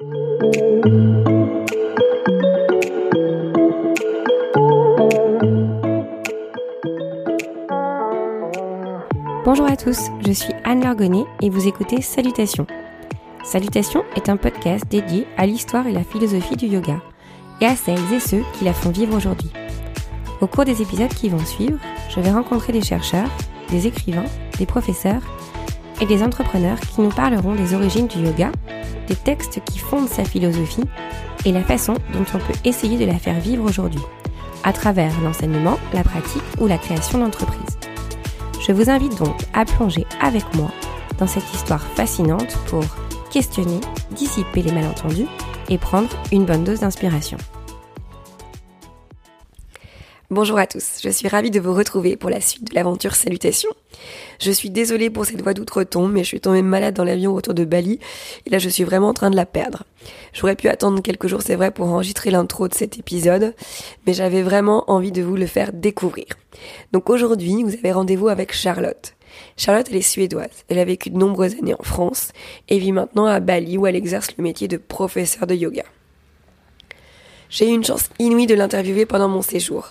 Bonjour à tous, je suis Anne Lorgonnet et vous écoutez Salutations. Salutations est un podcast dédié à l'histoire et la philosophie du yoga et à celles et ceux qui la font vivre aujourd'hui. Au cours des épisodes qui vont suivre, je vais rencontrer des chercheurs, des écrivains, des professeurs et des entrepreneurs qui nous parleront des origines du yoga, des textes qui fondent sa philosophie et la façon dont on peut essayer de la faire vivre aujourd'hui, à travers l'enseignement, la pratique ou la création d'entreprises. Je vous invite donc à plonger avec moi dans cette histoire fascinante pour questionner, dissiper les malentendus et prendre une bonne dose d'inspiration. Bonjour à tous, je suis ravie de vous retrouver pour la suite de l'aventure Salutations. Je suis désolée pour cette voix d'outre-tombe, mais je suis tombée malade dans l'avion autour de Bali, et là je suis vraiment en train de la perdre. J'aurais pu attendre quelques jours, c'est vrai, pour enregistrer l'intro de cet épisode, mais j'avais vraiment envie de vous le faire découvrir. Donc aujourd'hui, vous avez rendez-vous avec Charlotte. Charlotte, elle est suédoise. Elle a vécu de nombreuses années en France et vit maintenant à Bali où elle exerce le métier de professeur de yoga. J'ai eu une chance inouïe de l'interviewer pendant mon séjour.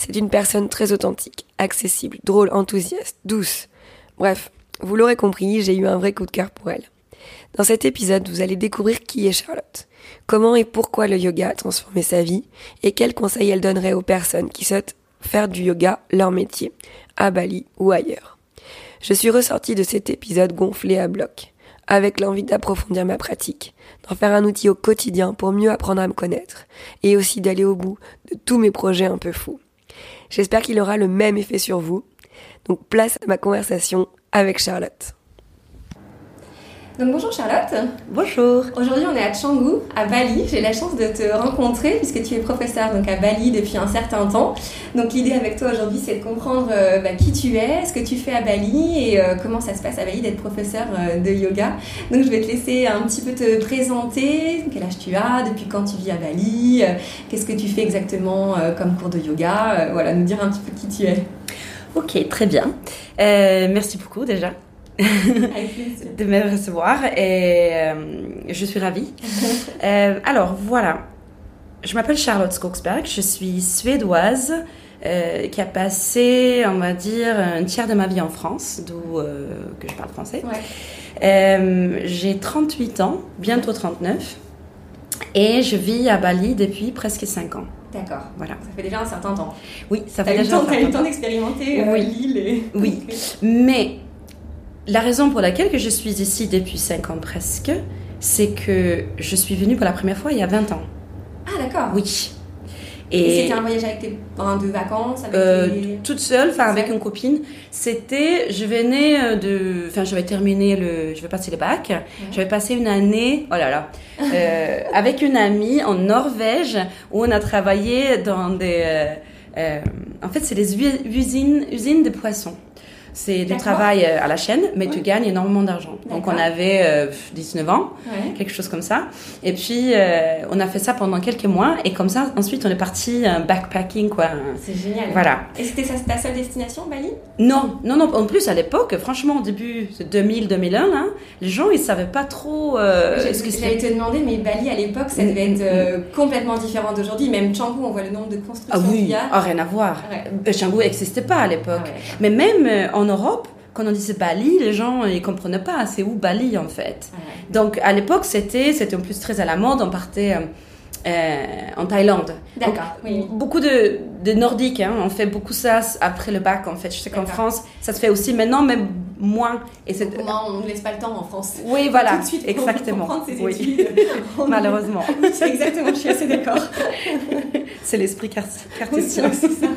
C'est une personne très authentique, accessible, drôle, enthousiaste, douce. Bref, vous l'aurez compris, j'ai eu un vrai coup de cœur pour elle. Dans cet épisode, vous allez découvrir qui est Charlotte, comment et pourquoi le yoga a transformé sa vie, et quels conseils elle donnerait aux personnes qui souhaitent faire du yoga leur métier, à Bali ou ailleurs. Je suis ressortie de cet épisode gonflé à bloc, avec l'envie d'approfondir ma pratique, d'en faire un outil au quotidien pour mieux apprendre à me connaître, et aussi d'aller au bout de tous mes projets un peu fous. J'espère qu'il aura le même effet sur vous. Donc place à ma conversation avec Charlotte. Donc bonjour Charlotte. Bonjour. Aujourd'hui on est à Canggu, à Bali. J'ai la chance de te rencontrer puisque tu es professeur donc à Bali depuis un certain temps. Donc l'idée avec toi aujourd'hui c'est de comprendre euh, bah, qui tu es, ce que tu fais à Bali et euh, comment ça se passe à Bali d'être professeur euh, de yoga. Donc je vais te laisser un petit peu te présenter, quel âge tu as, depuis quand tu vis à Bali, qu'est-ce que tu fais exactement comme cours de yoga, voilà, nous dire un petit peu qui tu es. Ok, très bien. merci beaucoup déjà de me recevoir et euh, je suis ravie. Euh, alors voilà, je m'appelle Charlotte Skogsberg, je suis suédoise euh, qui a passé, on va dire, un tiers de ma vie en France, d'où que je parle français. J'ai 38 ans, bientôt 39, et je vis à Bali depuis presque 5 ans. D'accord. Voilà. Ça fait déjà un certain temps. Oui, ça fait déjà un certain temps. Tu as eu le temps d'expérimenter oui. l'île. Et... Oui, mais la raison pour laquelle que je suis ici depuis 5 ans presque, c'est que je suis venue pour la première fois il y a 20 ans. Ah d'accord. Oui. Et, c'était un voyage avec tes parents de vacances avec euh, Toute seule, enfin avec une copine. C'était, je venais euh, de, enfin j'avais terminé le, je vais passer le bac. J'avais passé une année, oh là là, euh, avec une amie en Norvège où on a travaillé dans des, en fait c'est des usines, usines de poissons. C'est du travail euh, à la chaîne, mais tu gagnes énormément d'argent. Donc on avait 19 euh, ans, quelque chose comme ça. Et puis euh, on a fait ça pendant quelques mois. Et comme ça, ensuite on est parti backpacking quoi. C'est génial. Voilà. Et c'était ta seule destination, Bali? Non, non, non. En plus à l'époque, franchement, au début 2000-2001, hein, les gens ils savaient pas trop. ce que J'allais te demander, mais Bali à l'époque, ça devait être complètement différent d'aujourd'hui. Même Canggu, on voit le nombre de constructions. Ah oui, ah, rien à voir. Ouais. Canggu n'existait pas à l'époque. Ah mais même en Europe, quand on disait Bali, les gens ils comprenaient pas. C'est où Bali en fait Donc à l'époque c'était c'était en plus très à la mode. On partait euh, euh, en Thaïlande. D'accord. Oui. Beaucoup de, de Nordiques, hein, on fait beaucoup ça après le bac en fait. Je sais qu'en France ça se fait aussi maintenant, mais moins. Et c'est on ne laisse pas le temps en France. Oui, voilà. Tout de suite, exactement. Pour ses études. Malheureusement. c'est exactement. Je suis assez d'accord. c'est l'esprit cartésien. Oui, c'est ça.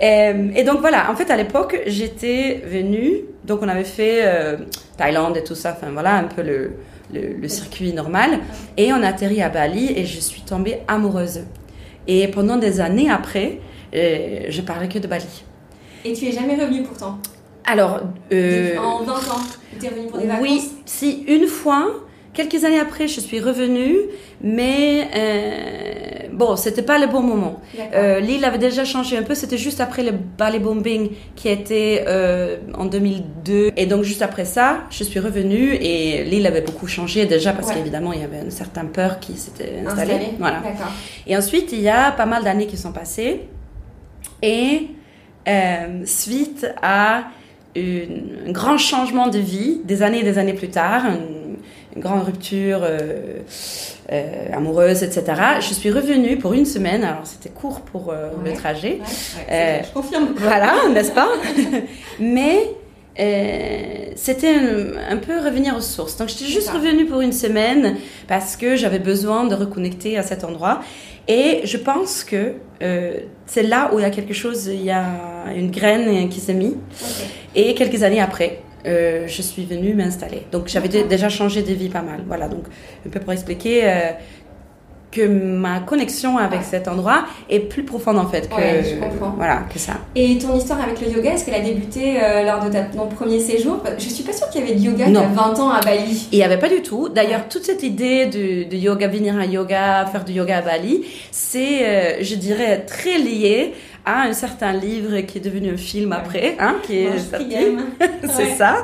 Euh, et donc voilà, en fait à l'époque j'étais venue, donc on avait fait euh, Thaïlande et tout ça, enfin voilà un peu le, le, circuit normal, et on a atterri à Bali et je suis tombée amoureuse. Et pendant des années après, euh, je parlais que de Bali. Et tu es jamais revenue pourtant? Alors, en 20 ans, tu es revenue pour des vacances? Oui, si une fois quelques années après, je suis revenue, mais euh, bon, c'était pas le bon moment. Euh, L'île avait déjà changé un peu. C'était juste après le ballet bombing qui était euh, en 2002, et donc juste après ça, je suis revenue et l'île avait beaucoup changé déjà parce qu'évidemment il y avait une certaine peur qui s'était installée. Voilà. Et ensuite, il y a pas mal d'années qui sont passées et euh, suite à un grand changement de vie, des années et des années plus tard, une, grande rupture euh, euh, amoureuse, etc. Je suis revenue pour une semaine, alors c'était court pour le trajet. je confirme. Voilà, n'est-ce pas? Mais c'était un, peu revenir aux sources. Donc j'étais juste revenue pour une semaine parce que j'avais besoin de reconnecter à cet endroit. Et je pense que euh, c'est là où il y a quelque chose, il y a une graine qui s'est mise. Et quelques années après, euh, je suis venue m'installer. Donc j'avais déjà changé de vie pas mal. Voilà, donc un peu pour expliquer euh, que ma connexion avec cet endroit est plus profonde en fait que, voilà, que ça. Et ton histoire avec le yoga, est-ce qu'elle a débuté euh, lors de ton premier séjour? Je suis pas sûre qu'il y avait du yoga il y a 20 ans à Bali. Il n'y avait pas du tout. D'ailleurs, toute cette idée de, de, yoga, venir à yoga, faire du yoga à Bali, c'est, je dirais, très lié à un certain livre qui est devenu un film après, hein, qui est c'est ça.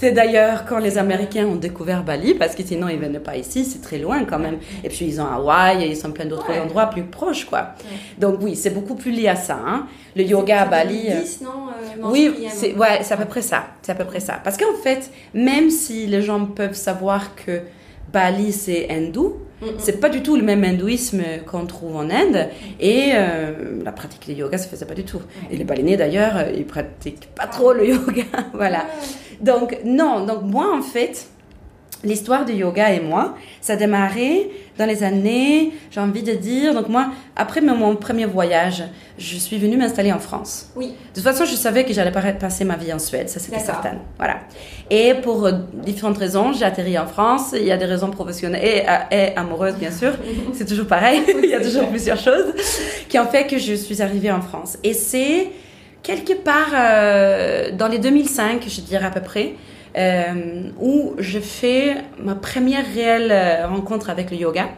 C'est d'ailleurs quand les Américains ont découvert Bali, parce que sinon ils venaient pas ici, c'est très loin quand même. Et puis ils ont Hawaï, et ils sont plein d'autres endroits plus proches, quoi. Donc oui, c'est beaucoup plus lié à ça. Hein. Le yoga à Bali. 2010, euh, non euh, Oui, c'est ouais, c'est à peu près ça. C'est à peu près ça. Parce qu'en fait, même si les gens peuvent savoir que Bali c'est hindou, c'est pas du tout le même hindouisme qu'on trouve en Inde. Et euh, la pratique du yoga, ça faisait pas du tout. Et les baleiniers, d'ailleurs, euh, ils pratiquent pas trop le yoga. voilà. Donc, non. Donc, moi, en fait, l'histoire du yoga et moi, ça a démarré dans les années, j'ai envie de dire, donc moi, après mon premier voyage, je suis venue m'installer en France. Oui. De toute façon, je savais que j'allais passer ma vie en Suède, ça c'était certain. Voilà. Et pour euh, différentes raisons, j'ai atterri en France. Il y a des raisons professionnelles et, euh, et amoureuses, bien sûr. C'est toujours pareil. Il y a toujours plusieurs choses qui ont fait que je suis arrivée en France. Et c'est quelque part euh, dans les 2005, je dirais à peu près, euh, où je fais ma première réelle euh, rencontre avec le yoga.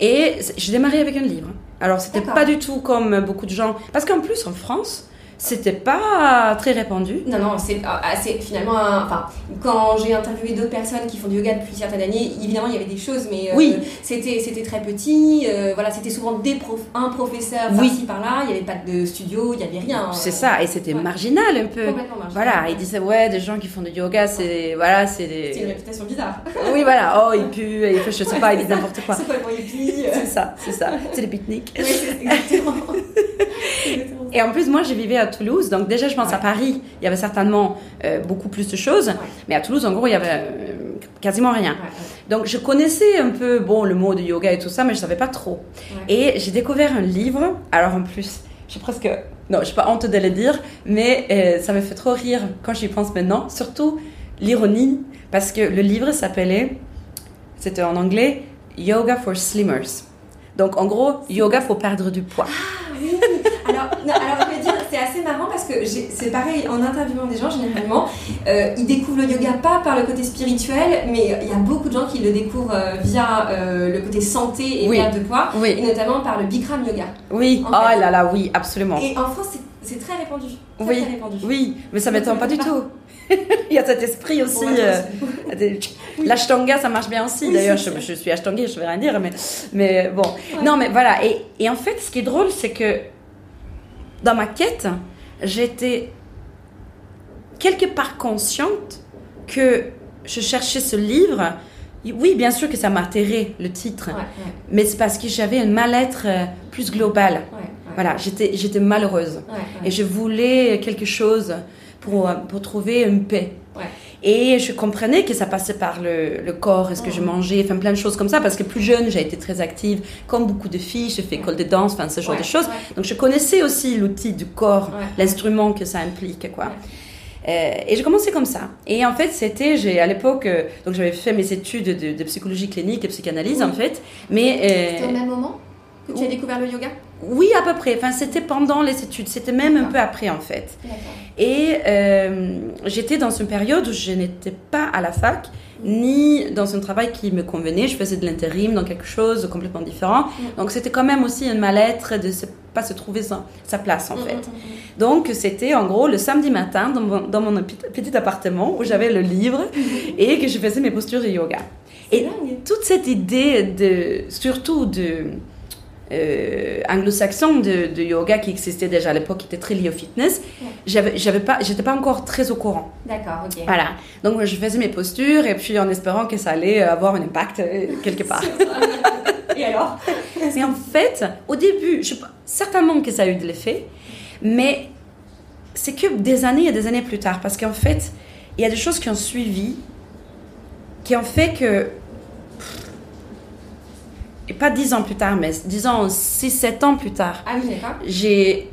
Et j'ai démarré avec un livre. Alors, c'était pas du tout comme beaucoup de gens. Parce qu'en plus, en France, c'était pas très répandu. Non, non, c'est assez finalement. Enfin, quand j'ai interviewé d'autres personnes qui font du yoga depuis certaines années, évidemment, il y avait des choses, mais euh, oui. c'était c'était très petit. Euh, voilà, c'était souvent des prof, un professeur par-ci par-là. Il n'y avait pas de studio, il n'y avait rien. C'est ça, et c'était marginal un peu. Complètement marginal. Voilà, ils disaient ouais, des gens qui font du yoga, c'est voilà, c'est des. C'est une réputation bizarre. oui, voilà. Oh, ils puent, ils font, je sais pas, ils disent n'importe quoi. c'est pas c'est ça, c'est ça. C'est les pique-niques. Oui, exactement. Et en plus, moi, j'ai vivais à Toulouse, donc déjà, je pense à Paris, il y avait certainement euh, beaucoup plus de choses, mais à Toulouse, en gros, il y avait euh, quasiment rien. Donc, je connaissais un peu, bon, le mot de yoga et tout ça, mais je savais pas trop. Et j'ai découvert un livre, alors en plus, j'ai presque, non, je pas honte de le dire, mais euh, ça me fait trop rire quand j'y pense maintenant, surtout l'ironie, parce que le livre s'appelait, c'était en anglais, Yoga for Slimmers. Donc, en gros, yoga pour perdre du poids. Ah oui. Alors, alors je vais dire, c'est assez marrant parce que c'est pareil, en interviewant des gens, généralement, euh, ils découvrent le yoga pas par le côté spirituel, mais il y a beaucoup de gens qui le découvrent euh, via euh, le côté santé et perte de poids, et notamment par le Bikram yoga. Oui, oh là là, oui, absolument. Et en France, c'est très répandu. oui, très répandu. oui, mais ça m'étonne pas du tout. il y a cet esprit aussi. L'ashtanga, ça marche bien aussi. D'ailleurs, je, je, suis ashtangée, je vais rien dire, mais, mais bon. Non, mais voilà. Et, et, en fait, ce qui est drôle, c'est que dans ma quête, j'étais quelque part consciente que je cherchais ce livre. Oui, bien sûr que ça m'a atterré le titre, mais c'est parce que j'avais un mal-être euh, plus global. Voilà, j'étais malheureuse et je voulais quelque chose pour, euh, pour trouver une paix. Et je comprenais que ça passait par le, le corps, est-ce que je oh. mangeais, enfin plein de choses comme ça, parce que plus jeune, j'ai été très active, comme beaucoup de filles, j'ai fait école de danse, enfin ce genre de choses. Donc je connaissais aussi l'outil du corps, l'instrument que ça implique, quoi. Euh, et j'ai commencé comme ça. Et en fait, c'était, j'ai à l'époque, euh, donc j'avais fait mes études de, de, psychologie clinique et psychanalyse en fait, mais c'était au même moment que tu as découvert le yoga? Oui, à peu près. Enfin, c'était pendant les études. C'était même un peu après, en fait. Et euh, j'étais dans une période où je n'étais pas à la fac ni dans un travail qui me convenait. Je faisais de l'intérim dans quelque chose de complètement différent. Donc c'était quand même aussi un mal-être de ne pas se trouver sa, sa place en fait. Donc c'était en gros le samedi matin dans mon, dans mon petit appartement où j'avais le livre et que je faisais mes postures de yoga. Et toute cette idée de, surtout de euh, anglo-saxon de, de, yoga qui existait déjà à l'époque, qui était très lié au fitness, j'avais, j'avais pas, j'étais pas encore très au courant. D'accord, ok. Voilà. Donc je faisais mes postures et puis en espérant que ça allait avoir un impact euh, quelque part. et alors? Et en fait, au début, je, certainement que ça a eu de l'effet, mais c'est que des années et des années plus tard, parce qu'en fait, il y a des choses qui ont suivi, qui ont fait que et pas dix ans plus tard, mais disons 6-7 ans plus tard, ah oui, j'ai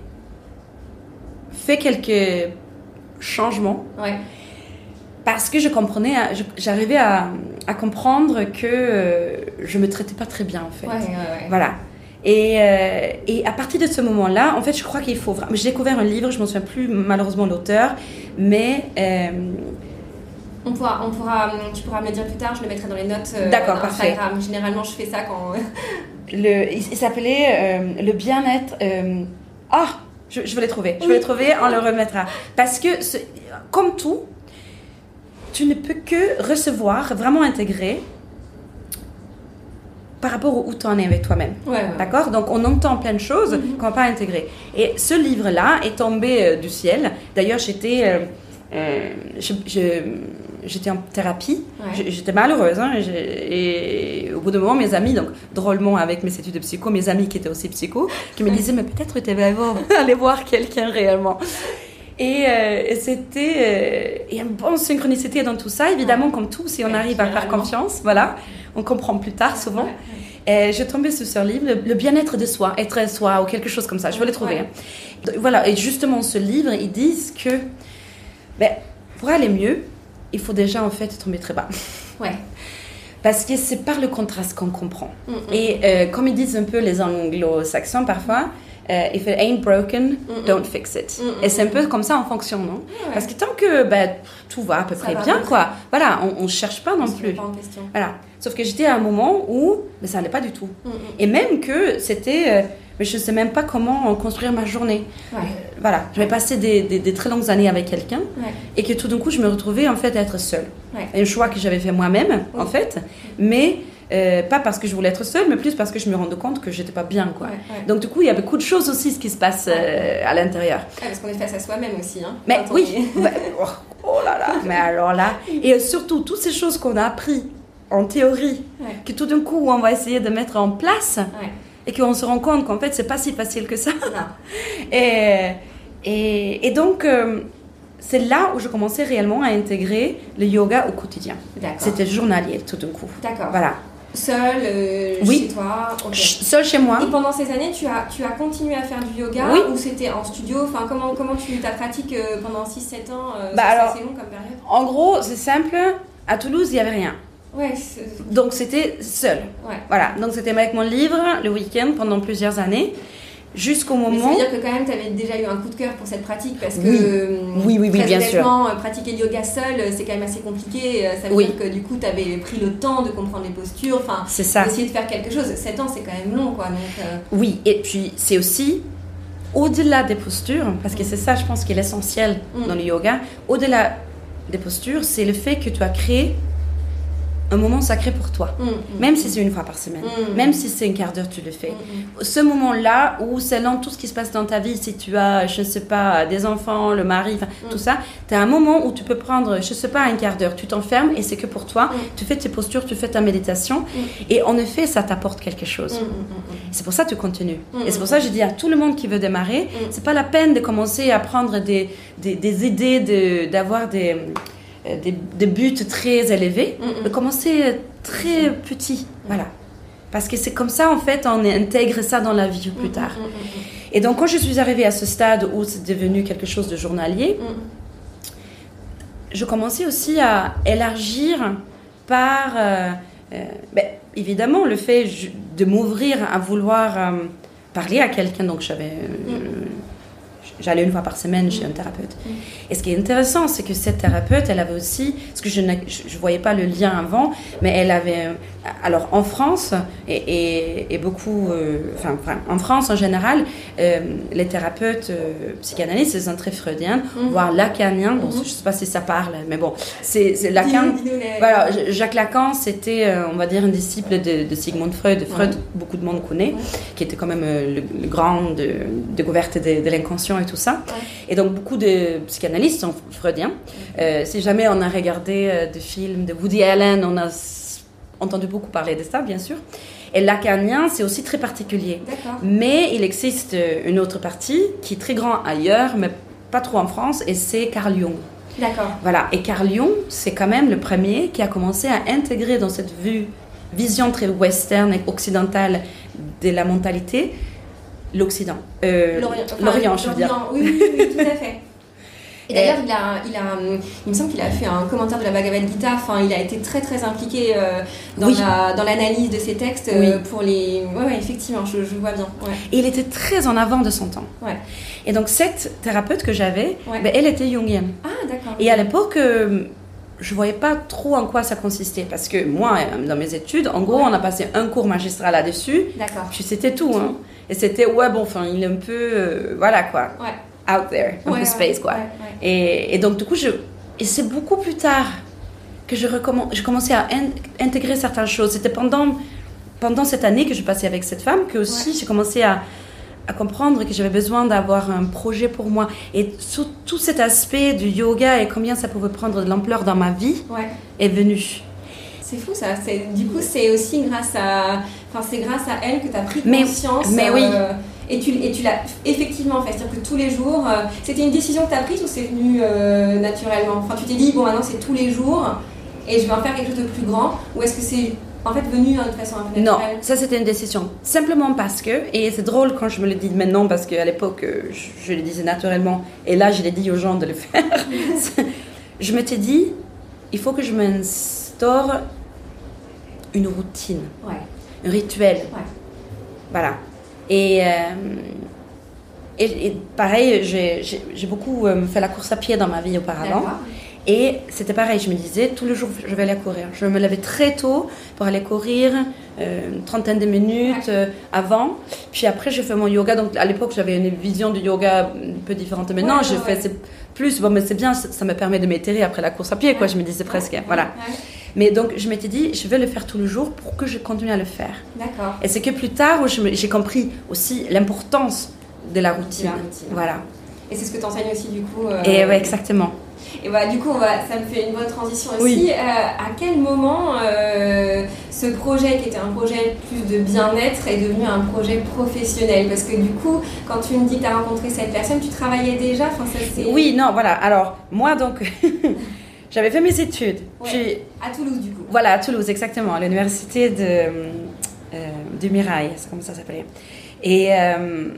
fait quelques changements. Ouais. Parce que je comprenais, j'arrivais à, à, comprendre que euh, je me traitais pas très bien en fait. Ouais, ouais, voilà. Et, euh, et, à partir de ce moment-là, en fait, je crois qu'il faut. J'ai découvert un livre, je m'en souviens plus malheureusement l'auteur, mais euh, on pourra, on pourra, tu pourras me le dire plus tard, je le mettrai dans les notes euh, D'accord, Instagram. Parfait. Généralement, je fais ça quand. le, il, s'appelait euh, Le bien-être. Euh, ah, je, je, vais le trouver. Je vais le trouver, on le remettra. Parce que, comme tout, tu ne peux que recevoir, vraiment intégrer par rapport où tu en es avec toi-même. Ouais, D'accord? Donc, on entend plein de choses mm-hmm. qu'on ne va pas intégrer. Et ce livre-là est tombé du ciel. D'ailleurs, j'étais. je, je j'étais en thérapie, j'étais malheureuse. Hein, et, au bout d'un moment, mes amis, donc drôlement avec mes études de psycho, mes amis qui étaient aussi psycho, qui me disaient, mais peut-être tu vas aller voir quelqu'un réellement. Et, euh, c'était euh, une bonne synchronicité dans tout ça, évidemment, comme tout, si on arrive à faire confiance, voilà, on comprend plus tard souvent. Et je tombais sur ce livre, Le, bien-être de soi, être soi, ou quelque chose comme ça, je vais le trouver. Hein. Voilà, et justement, ce livre, ils disent que ben, pour aller mieux, il faut déjà en fait tomber très bas. Ouais. Parce que c'est par le contraste qu'on comprend. Mm, mm. Et euh, comme ils disent un peu les anglo-saxons parfois, euh, if it ain't broken, mm, don't fix it. Et c'est un peu comme ça en fonction, non? Parce que tant que bah, tout va à peu près bien, quoi, voilà, on ne cherche pas non on plus. Pas en question. Voilà. Sauf que j'étais à un moment où mais ça n'allait pas du tout. Et même que c'était. Euh, mais je ne sais même pas comment construire ma journée. Ouais. voilà, j'avais passé des, des, très longues années avec quelqu'un et que tout d'un coup, je me retrouvais en fait à être seule. Un choix que j'avais fait moi-même, en fait, mais euh, pas parce que je voulais être seule, mais plus parce que je me rendais compte que j'étais pas bien, quoi. Donc du coup, il y a beaucoup de choses aussi ce qui se passe euh, à l'intérieur. parce qu'on est face à soi-même aussi, hein. Mais oui, oh, oh, là là, mais alors là, et euh, surtout toutes ces choses qu'on a appris en théorie, que tout d'un coup on va essayer de mettre en place et qu'on se rend compte qu'en fait, c'est pas si facile que ça. et, et, et, donc, euh, c'est là où je commençais réellement à intégrer le yoga au quotidien. C'était journalier tout d'un coup. D'accord. Voilà. Seul euh, oui. chez toi Seul chez moi. Et pendant ces années, tu as, tu as continué à faire du yoga oui. ou c'était en studio? Enfin, comment, comment tu ta pratiques euh, pendant 6-7 ans bah alors, C'est long comme période? En gros, c'est simple. À Toulouse, il n'y avait rien. Ouais, donc c'était seul. Ouais. Voilà, donc c'était avec mon livre le week-end pendant plusieurs années. Jusqu'au moment. Mais ça veut dire que quand même tu avais déjà eu un coup de cœur pour cette pratique parce que. Oui, oui, oui, bien sûr. Euh, pratiquer le yoga seul, c'est quand même assez compliqué. Euh, ça veut dire que du coup tu avais pris le temps de comprendre les postures, enfin. Essayer de faire quelque chose. 7 ans c'est quand même long quoi. Donc, euh... Oui, et puis c'est aussi au-delà des postures, parce que c'est ça je pense qui est l'essentiel mm. dans le yoga, au-delà des postures, c'est le fait que tu as créé un moment sacré pour toi. Mm, mm, même si c'est une fois par semaine, mm. même si c'est un quart d'heure, tu le fais. Ce moment-là où, selon tout ce qui se passe dans ta vie, si tu as, je ne sais pas, des enfants, le mari, tout ça, tu as un moment où tu peux prendre, je ne sais pas, un quart d'heure. Tu t'enfermes et c'est que pour toi. Tu fais tes postures, tu fais ta méditation. Et en effet, ça t'apporte quelque chose. C'est pour ça que tu continues. Et c'est pour ça que je dis à tout le monde qui veut démarrer, c'est pas la peine de commencer à prendre des, des, des idées, d'avoir des euh, des, buts très élevés, de commencer très petit. Voilà. Parce que c'est comme ça, en fait, on intègre ça dans la vie plus tard. Et donc, quand je suis arrivée à ce stade où c'est devenu quelque chose de journalier, je commençais aussi à élargir par, euh, euh, ben, évidemment, le fait de m'ouvrir à vouloir parler à quelqu'un. Donc, j'avais j'allais une fois par semaine chez un thérapeute. Et ce qui est intéressant, c'est que cette thérapeute, elle avait aussi, parce que je ne je, voyais pas le lien avant, mais elle avait, alors en France, et, et, beaucoup, euh, enfin, en France en général, euh, les thérapeutes euh, psychanalystes, ils sont très freudiens, mhm. voire lacaniens, bon, mhm. je ne sais pas si ça parle, mais bon, c'est Lacan. Voilà, Jacques Lacan, c'était, on va dire, un disciple de, de Sigmund Freud. Freud, beaucoup de monde connaît, qui était quand même le, grand de, découverte de, de l'inconscient et tout ça. Et donc, beaucoup de psychanalystes sont freudiens. Euh, si jamais on a regardé euh, des films de Woody Allen, on a entendu beaucoup parler de ça, bien sûr. Et l'acanien, c'est aussi très particulier. Mais il existe une autre partie qui est très grand ailleurs, mais pas trop en France, et c'est Carl Jung. D'accord. Voilà. Et Carl Jung, c'est quand même le premier qui a commencé à intégrer dans cette vue, vision très western et occidentale de la mentalité, l'Occident. Euh, L'Orient, je veux dire. Oui, oui, oui, tout à fait. Et d'ailleurs, il, a, il, a, il me semble qu'il a fait un commentaire de la Bhagavad Gita. Enfin, il a été très très impliqué euh, dans, dans l'analyse de ses textes euh, pour les. Oui, ouais, effectivement, je, je, vois bien. Et il était très en avant de son temps. Ouais. Et donc cette thérapeute que j'avais, ben, elle était jungienne. Ah, d'accord. Et à l'époque. Euh, je voyais pas trop en quoi ça consistait parce que moi dans mes études en gros on a passé un cours magistral là-dessus d'accord puis c'était tout, hein et c'était ouais bon enfin il est un peu voilà quoi ouais out there, un peu space, quoi. Et, et, donc, du coup, je, et c'est beaucoup plus tard que je, je commençais à intégrer certaines choses. C'était pendant, pendant cette année que je passais avec cette femme que aussi j'ai commencé à, à comprendre que j'avais besoin d'avoir un projet pour moi. Et tout, tout, cet aspect du yoga et combien ça pouvait prendre de l'ampleur dans ma vie est venu. C'est fou ça. Du coup, c'est aussi grâce à, enfin, c'est grâce à elle que tu as pris conscience. Mais, oui. Euh, et tu, et tu l'as effectivement fait. C'est-à-dire que tous les jours, euh, c'était une décision que tu as prise ou c'est venu euh, naturellement? Enfin, tu t'es dit, bon, maintenant c'est tous les jours et je vais en faire quelque chose de plus grand Ou est-ce que c'est en fait venu de façon un peu naturelle? Non, ça c'était une décision. Simplement parce que, et c'est drôle quand je me le dis maintenant parce qu'à l'époque je, le disais naturellement et là je l'ai dit aux gens de le faire. je m'étais dit, il faut que je m'instaure une routine, un rituel. Ouais. Voilà. Et, euh, et, pareil, j'ai beaucoup euh, fait la course à pied dans ma vie auparavant. Et c'était pareil, je me disais, tous les jours, je vais aller courir. Je me levais très tôt pour aller courir, euh, une trentaine de minutes avant. Puis après, je fais mon yoga. Donc à l'époque, j'avais une vision du yoga un peu différente. Maintenant, je fais plus. Bon, mais c'est bien, ça, me permet de m'étirer après la course à pied, quoi. Je me disais presque. Voilà. Mais donc, je m'étais dit, je vais le faire tous les jours pour que je continue à le faire. D'accord. Et c'est que plus tard où j'ai compris aussi l'importance de la routine. Voilà. Et c'est ce que tu enseignes aussi, du coup. Euh, Et ouais, exactement. Et bah, du coup, on va, ça me fait une bonne transition aussi. Euh, à quel moment euh, ce projet, qui était un projet plus de bien-être, est devenu un projet professionnel? Parce que du coup, quand tu me dis que tu as rencontré cette personne, tu travaillais déjà? Enfin, ça, Oui, non, voilà. Alors, moi, donc. J'avais fait mes études. à Toulouse, du coup. Voilà, à Toulouse, exactement, à l'université de, euh, de Mirail, c'est comme ça s'appelait. Et euh,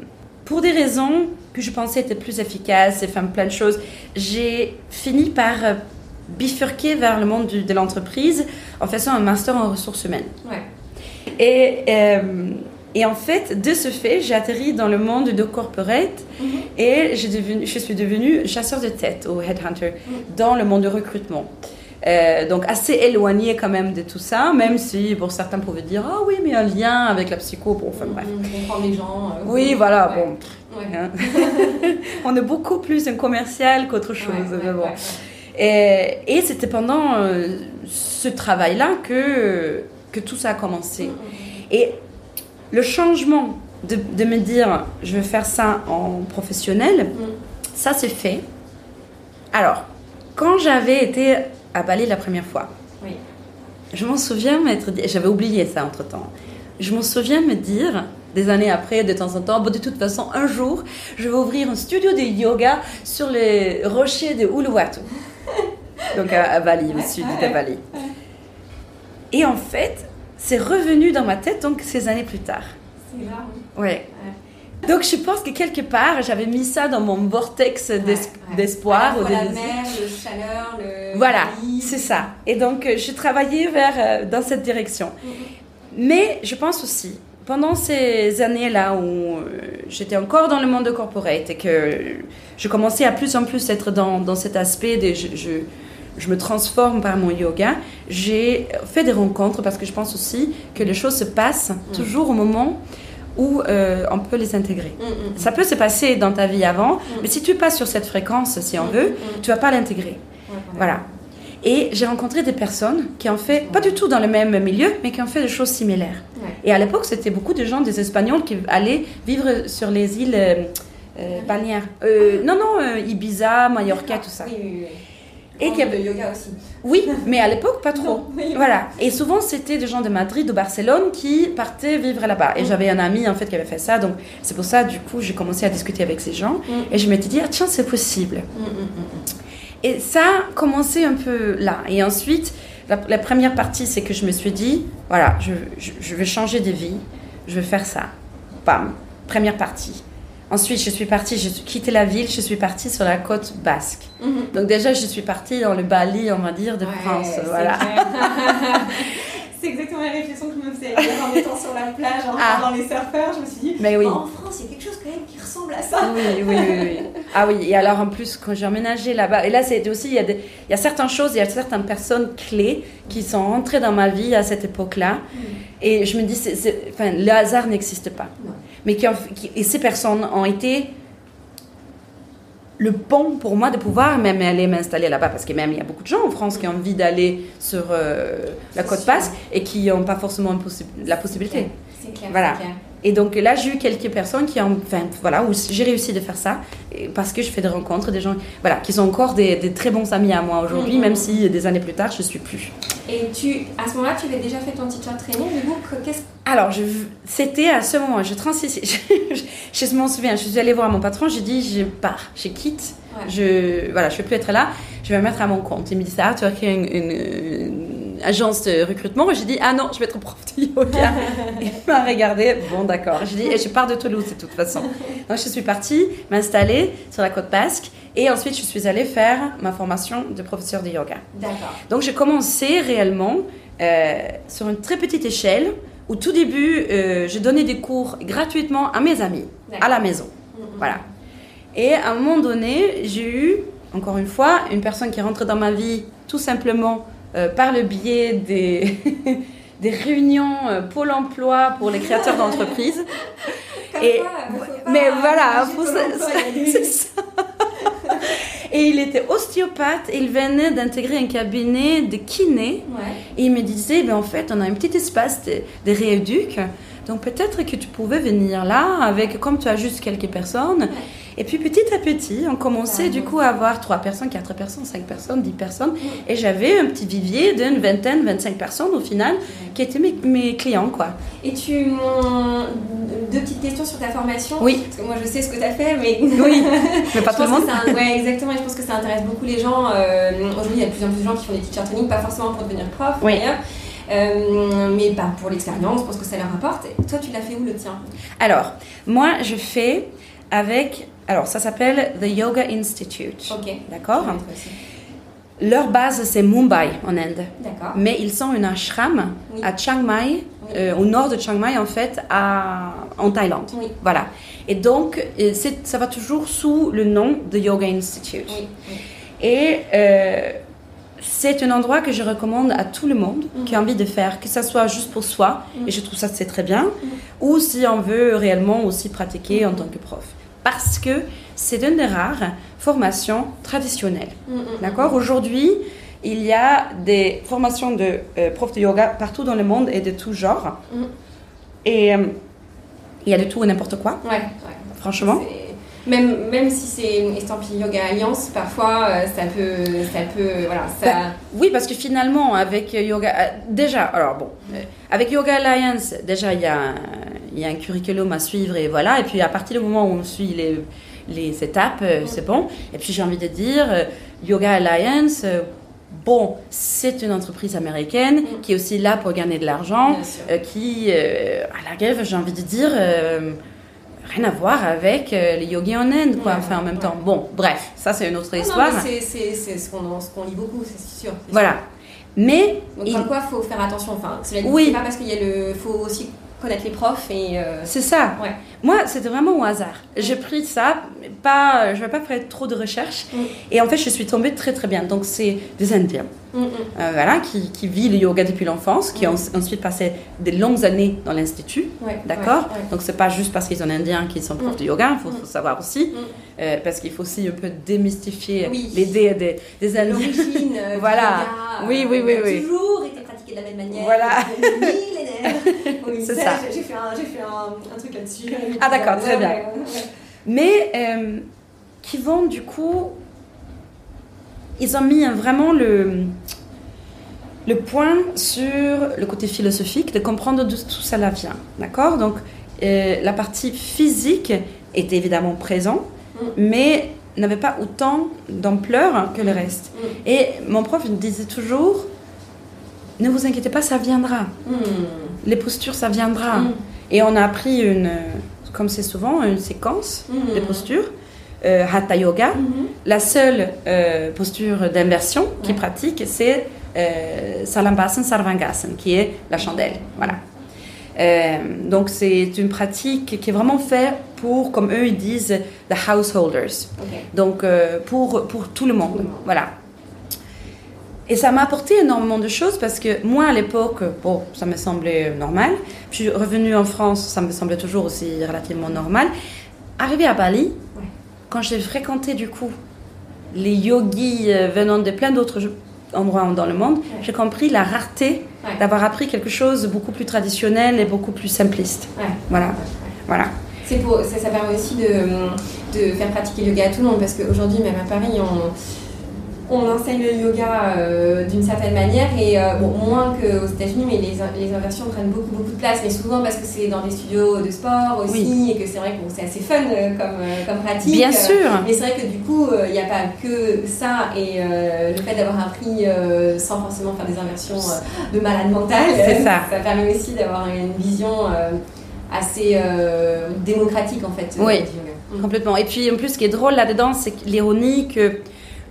pour des raisons que je pensais étaient plus efficaces et faire plein de choses, j'ai fini par euh, bifurquer vers le monde de l'entreprise en faisant un master en ressources humaines. Ouais. Et et en fait, de ce fait, j'ai atterri dans le monde de corporate mhm. et devenu, je suis devenue chasseur de tête au Headhunter mhm. dans le monde du recrutement. Euh, donc assez éloigné quand même de tout ça, même si pour certains pouvaient dire ah oui mais un lien avec la psycho, bon enfin bref. On les gens. Euh, oui voilà bon. Hein. on est beaucoup plus un commercial qu'autre chose. bon. Et, et c'était pendant euh, ce travail-là que que tout ça a commencé. Mhm. Et le changement de, de, me dire je vais faire ça en professionnel, mm. ça c'est fait. Alors, quand j'avais été à Bali la première fois, oui. je m'en souviens m'être dit, j'avais oublié ça entre temps, je m'en souviens me dire, des années après, de temps en temps, bon, de toute façon, un jour, je vais ouvrir un studio de yoga sur les rochers de Uluwatu. Donc à, Bali, le sud de Bali. Et en fait, c'est revenu dans ma tête donc ces années plus tard. C'est là, oui. Ouais. Donc je pense que quelque part j'avais mis ça dans mon vortex d'espoir. Ouais, la mer, le chaleur, le. Voilà, c'est ça. Et donc euh, je travaillais vers euh, dans cette direction. Mm-hmm. Mais je pense aussi pendant ces années-là où euh, j'étais encore dans le monde de corporate et que je commençais à plus en plus être dans, dans cet aspect de je, je, je me transforme par mon yoga, j'ai fait des rencontres parce que je pense aussi que les choses se passent toujours au moment où euh, on peut les intégrer. Mm, mm, Ça peut se passer dans ta vie avant, mais si tu passes sur cette fréquence, si on veut, tu vas pas l'intégrer. Voilà. Et j'ai rencontré des personnes qui ont fait, pas du tout dans le même milieu, mais qui ont fait des choses similaires. Et à l'époque, c'était beaucoup de gens, des Espagnols, qui allaient vivre sur les îles euh, euh, balnéaires. Euh, non, non, Ibiza, Mallorca, tout ça. Oui, oui, oui. Et qu'il y qu'il a- de yoga aussi. Oui, mais à l'époque, pas trop. Non, oui. Voilà. Et souvent, c'était des gens de Madrid, de Barcelone qui partaient vivre là-bas. Et j'avais un ami, en fait, qui avait fait ça. Donc, c'est pour ça, du coup, j'ai commencé à discuter avec ces gens. Et je m'étais dit, ah, tiens, c'est possible. Mm, mm, mm. Et ça a commencé un peu là. Et ensuite, la, la première partie, c'est que je me suis dit, voilà, je, je, je vais changer de vie, je vais faire ça. Bam, première partie. Ensuite, je suis partie, j'ai quitté la ville, je suis partie sur la côte basque. Mhm. Donc déjà, je suis partie dans le Bali, on va dire, de Ouais, France. Voilà. c'est exactement la réflexion que je me faisais hier en étant sur la plage, en Ah. regardant les surfeurs. Je me suis dit, Mais oui. en France, il y a quelque chose quand même qui ressemble à ça. Oui, oui, oui, oui. Ah oui, et alors en plus, quand j'ai emménagé là-bas, et là, c'était aussi, il y, a des, il y a certaines choses, il y a certaines personnes clés qui sont rentrées dans ma vie à cette époque-là. Et je me dis, c'est, c'est- enfin, le hasard n'existe pas. Non. Mais qui, ont- qui- et ces personnes ont été le pont pour moi de pouvoir même aller m'installer là-bas parce que même il y a beaucoup de gens en France qui ont envie d'aller sur euh, la côte basque et qui n'ont pas forcément possi- la possibilité. C'est clair. Voilà. clair. Et donc là, j'ai eu quelques personnes qui ont, enfin, voilà, où j'ai réussi de faire ça parce que je fais des rencontres, des gens, voilà, qui sont encore des, des très bons amis à moi aujourd'hui, Mhm. même si des années plus tard, je suis plus. Et tu, à ce moment-là, tu avais déjà fait ton teacher training. Du coup, que- qu'est-ce Alors, je, c'était à ce moment, je transition, je, je m'en souviens, je suis allée voir mon patron, j'ai dit, je pars, je quitte, Ouais. je, voilà, je ne peux plus être là, je vais me mettre à mon compte. Il me dit, ça, tu as créé une, une- une agence de recrutement. J'ai dit, ah non, je vais être prof de yoga. Il m'a regardé, bon d'accord. J'ai dit, et je pars de Toulouse de toute façon. Donc, je suis partie m'installer sur la côte basque et ensuite, je suis allée faire ma formation de professeur de yoga. D'accord. Donc j'ai commencé réellement euh, sur une très petite échelle. Au tout début, euh, je donnais des cours gratuitement à mes amis, à la maison. Mhm. Voilà. Et à un moment donné, j'ai eu, encore une fois, une personne qui est rentrée dans ma vie tout simplement euh, par le biais des, des réunions euh, Pôle emploi pour les créateurs d'entreprises. Et- quoi, Mais voilà, c'est ça. Et il était ostéopathe, il venait d'intégrer un cabinet de kiné. Ouais. Et il me disait, ben en fait, on a un petit espace de, de rééduc, donc peut-être que tu pouvais venir là, avec, comme tu as juste quelques personnes. Et puis petit à petit, on commençait du coup à avoir trois personnes, quatre personnes, cinq personnes, dix personnes. Et j'avais un petit vivier d'une vingtaine, 25 personnes au final, qui étaient mes, mes clients, quoi. Et tu. Deux petites questions sur ta formation. Oui. Parce que moi, je sais ce que tu as fait, mais. Oui, mais pas tout le monde. ça- ouais, exactement. Et je pense que ça intéresse beaucoup les gens. Euh, Aujourd'hui, il y a de plus en plus de gens qui font des teacher training, pas forcément pour devenir prof, Oui. d'ailleurs, euh, mais pas pour l'expérience, parce que ça leur apporte. Toi, tu l'as fait où le tien? Alors, moi, je fais avec... Alors, ça s'appelle The Yoga Institute. Ok. D'accord? Leur base, c'est Mumbai, en Inde. D'accord. Mais ils sont un ashram Oui. à Chiang Mai, Oui. euh, au nord de Chiang Mai, en fait, à, en Thaïlande. Oui. Voilà. Et donc, euh, ça va toujours sous le nom de Yoga Institute. Oui. Et euh, c'est un endroit que je recommande à tout le monde Mhm. qui a envie de faire, que ça soit juste pour soi, Mhm. et je trouve ça c'est très bien, ou si on veut réellement aussi pratiquer en tant que prof. Parce que c'est une des rares formations traditionnelles. Mm, mm, D'accord? Aujourd'hui, il y a des formations de euh, profs de yoga partout dans le monde et de tout genre. Et euh, il y a de tout et n'importe quoi, Ouais, ouais. franchement. Même, même si c'est une estampille Yoga Alliance, parfois euh, ça peut, ça peut, voilà, ça. Bah, Oui, parce que finalement, avec Yoga. euh, Déjà, alors bon, euh, avec Yoga Alliance, déjà, il y, a un- il y a un curriculum à suivre et voilà. Et puis, à partir du moment où on suit les, les étapes, euh, c'est bon. Et puis, j'ai envie de dire, euh, Yoga Alliance. euh, Bon, c'est une entreprise américaine Mm. qui est aussi là pour gagner de l'argent, euh, qui, euh, à la grève, j'ai envie de dire, euh, rien à voir avec les yogis en Inde, quoi. Ouais, enfin, en même ouais. temps. Bon, bref, ça, c'est une autre histoire. c'est- c'est c'est ce qu'on ce qu'on lit beaucoup, c'est sûr. Voilà. Mais. Donc, il- quoi, faut faire attention. Enfin, cela dit, Oui. c'est pas parce qu'il y a le. faut aussi connaître les profs et. euh, C'est ça. Ouais. Moi, c'était vraiment au hasard. J'ai pris ça, pas, je vais pas faire trop de recherches. Mm. Et en fait, je suis tombée très très bien. Donc, c'est des Indiens, mm, mm. euh, voilà, qui, qui vivent le yoga depuis l'enfance, qui ont ensuite passé des longues années dans l'institut. Ouais, D'accord ouais. Donc, c'est pas juste parce qu'ils sont indiens qu'ils sont profs de yoga, il faut, faut savoir aussi. Euh, parce qu'il faut aussi un peu démystifier Oui. l'idée des, des Indiens. L'origine Voilà. yoga, Oui, oui, oui, oui. toujours de la même manière. Voilà. Oui, C'est ça. J'ai j'ai fait un, fait un, un truc là-dessus. Ah, d'accord, très bien. ouais, ouais, ouais. mais euh, qui vont du coup, ils ont mis vraiment le, le point sur le côté philosophique, de comprendre d'où tout ça vient, d'accord? Donc euh, la partie physique était évidemment présente, Mm. mais n'avait pas autant d'ampleur que le reste. Mm. Et mon prof me disait toujours, ne vous inquiétez pas, ça viendra. Mm. Les postures, ça viendra. Mm. Et on a appris une, comme c'est souvent, une séquence Mm. Mhm. de postures, euh, Hatha Yoga. La seule euh, posture d'inversion qui pratique, c'est euh, Salambasan Sarvangasan, qui est la chandelle. Voilà. Euh, donc c'est une pratique qui est vraiment faite pour, comme eux ils disent, the householders. Donc euh, pour, pour tout le monde. Tout le monde. Voilà. Et ça m'a apporté énormément de choses parce que moi à l'époque, bon, ça me semblait normal. Je suis revenue en France, ça me semblait toujours aussi relativement normal. Arrivée à Bali, Ouais. quand j'ai fréquenté du coup les yogis euh, venant de plein d'autres endroits dans le monde, j'ai compris la rareté Ouais. d'avoir appris quelque chose de beaucoup plus traditionnel et beaucoup plus simpliste. Voilà, voilà. C'est pour, ça, ça permet aussi de, de faire pratiquer le yoga à tout le monde parce qu'aujourd'hui, même à Paris, on, on enseigne le yoga euh, d'une certaine manière et euh, bon, moins qu'aux États-Unis, mais les, les inversions prennent beaucoup, beaucoup de place. Mais souvent parce que c'est dans des studios de sport aussi et que c'est vrai que bon, c'est assez fun euh, comme, comme pratique. Bien sûr. Mais c'est vrai que du coup, il n'y a pas que ça et euh, le fait d'avoir appris sans forcément faire des inversions de malade mental, ça. ça permet aussi d'avoir une vision assez démocratique en fait Oui. du yoga. Complètement. Et puis en plus, ce qui est drôle là-dedans, c'est l'ironie que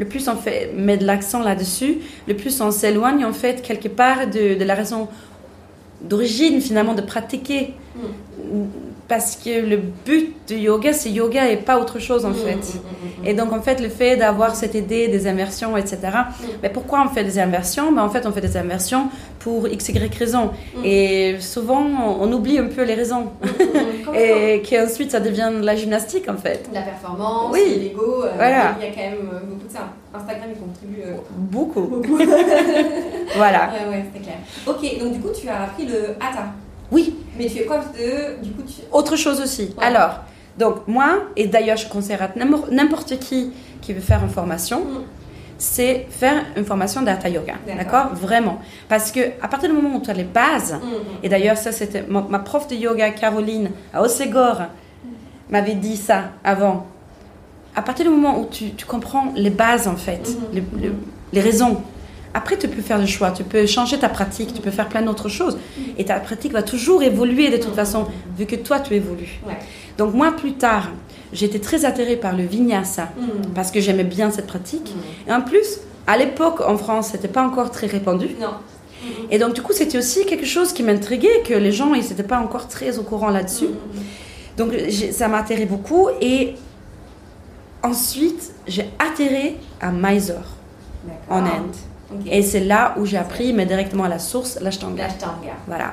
le plus on fait, met de l'accent là-dessus, le plus on s'éloigne en fait quelque part de, de la raison d'origine finalement de pratiquer. Parce que le but du yoga, c'est yoga et pas autre chose en Mm, fait. mm, mm, Et donc en fait, le fait d'avoir cette idée des inversions, etc. Mais pourquoi on fait des inversions? Ben, En fait, on fait des inversions pour x, y raisons. Mm. Et souvent, on, oublie un peu les raisons. Et qu'ensuite, ça devient de la gymnastique en fait. La performance, Oui. l'ego, euh, Voilà. il y a quand même euh, beaucoup de ça. Instagram, il contribue euh, Beaucoup. beaucoup. Voilà. Ouais, ouais, c'est clair. Ok, donc du coup, tu as appris le hatha. Oui, Mais tu es prof de. Du coup, tu. autre chose aussi. Ouais. Alors, donc moi, et d'ailleurs je conseillerais à n'importe- qui qui veut faire une formation, Mm. c'est faire une formation d'Hatha Yoga. D'accord. Vraiment. Parce que à partir du moment où tu as les bases, Mm, mm. et d'ailleurs ça c'était ma, ma prof de yoga, Caroline, à Osegor, m'avait dit ça avant. À partir du moment où tu, tu comprends les bases en fait, les, le- les raisons, après tu peux faire le choix, tu peux changer ta pratique, tu peux faire plein d'autres choses. Et ta pratique va toujours évoluer de toute façon, vu que toi tu évolues. Ouais. Donc moi plus tard, j'étais très attirée par le vinyasa, Mm. parce que j'aimais bien cette pratique. Mm. Et en plus, à l'époque en France, c'était pas encore très répandu. Non. Et donc du coup, c'était aussi quelque chose qui m'intriguait, que les gens, ils n'étaient pas encore très au courant là-dessus. Donc ça m'a atterré beaucoup. Et ensuite, j'ai atterri à Mysore, en. Inde. Et c'est là où j'ai appris, mais directement à la source, l'ashtanga. L'ashtanga. Voilà.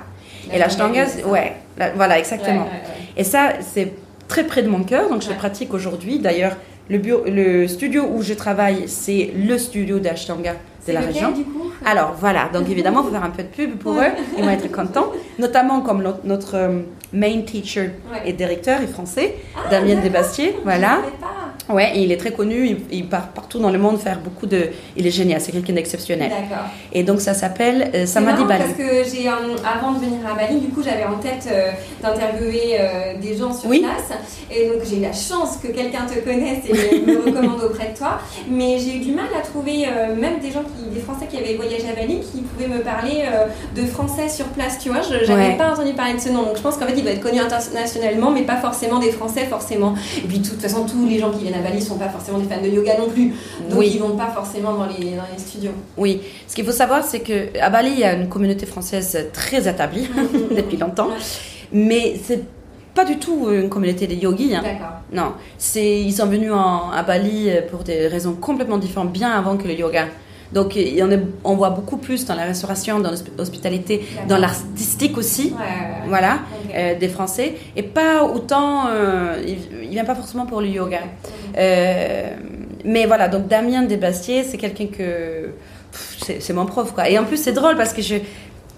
Et l'ashtanga, ouais, la- voilà, exactement. Ouais, ouais, ouais. Et ça, c'est très près de mon cœur, donc je le pratique aujourd'hui. D'ailleurs, le, bureau- le studio où je travaille, c'est le studio d'ashtanga de la région. du coup Alors voilà, donc évidemment, il faut faire un peu de pub pour eux, ils vont être contents. Notamment comme notre, notre, euh, main teacher et directeur est français, Ah, Damien d'accord. Desbastier, Je voilà. pas. Ouais, et il est très connu, il, il part partout dans le monde faire beaucoup de... Il est génial, c'est quelqu'un d'exceptionnel. D'accord. Et donc ça s'appelle euh, Samadhi Bali. parce que j'ai, euh, avant de venir à Bali, du coup, j'avais en tête euh, d'interviewer euh, des gens sur Oui. place. Et donc, j'ai eu la chance que quelqu'un te connaisse et me recommande auprès de toi. Mais j'ai eu du mal à trouver même des gens, qui, des Français qui avaient voyagé à Bali, qui pouvaient me parler euh, de Français sur place, tu vois. Je n'avais Ouais. pas entendu parler de ce nom. Donc, je pense qu'en fait, il doit être connu internationalement, mais pas forcément des Français, forcément. Et puis, de toute façon, tous les gens qui viennent à Bali sont pas forcément des fans de yoga non plus. Donc, Oui. ils vont pas forcément dans les, dans les studios. Oui, ce qu'il faut savoir, c'est que à Bali, il y a une communauté française très établie depuis longtemps. Mais c'est pas du tout une communauté de yogis. Hein. Non, c'est ils sont venus en- à Bali pour des raisons complètement différentes, bien avant que le yoga. Donc il y en a, on voit beaucoup plus dans la restauration, dans l'hospitalité, dans l'artistique aussi. Ouais. Voilà, euh, des Français. Et pas autant. euh, il, il vient pas forcément pour le yoga. Euh, mais voilà, donc Damien Desbastiers, c'est quelqu'un que. C'est c'est mon prof, quoi. Et en plus, c'est drôle parce que je.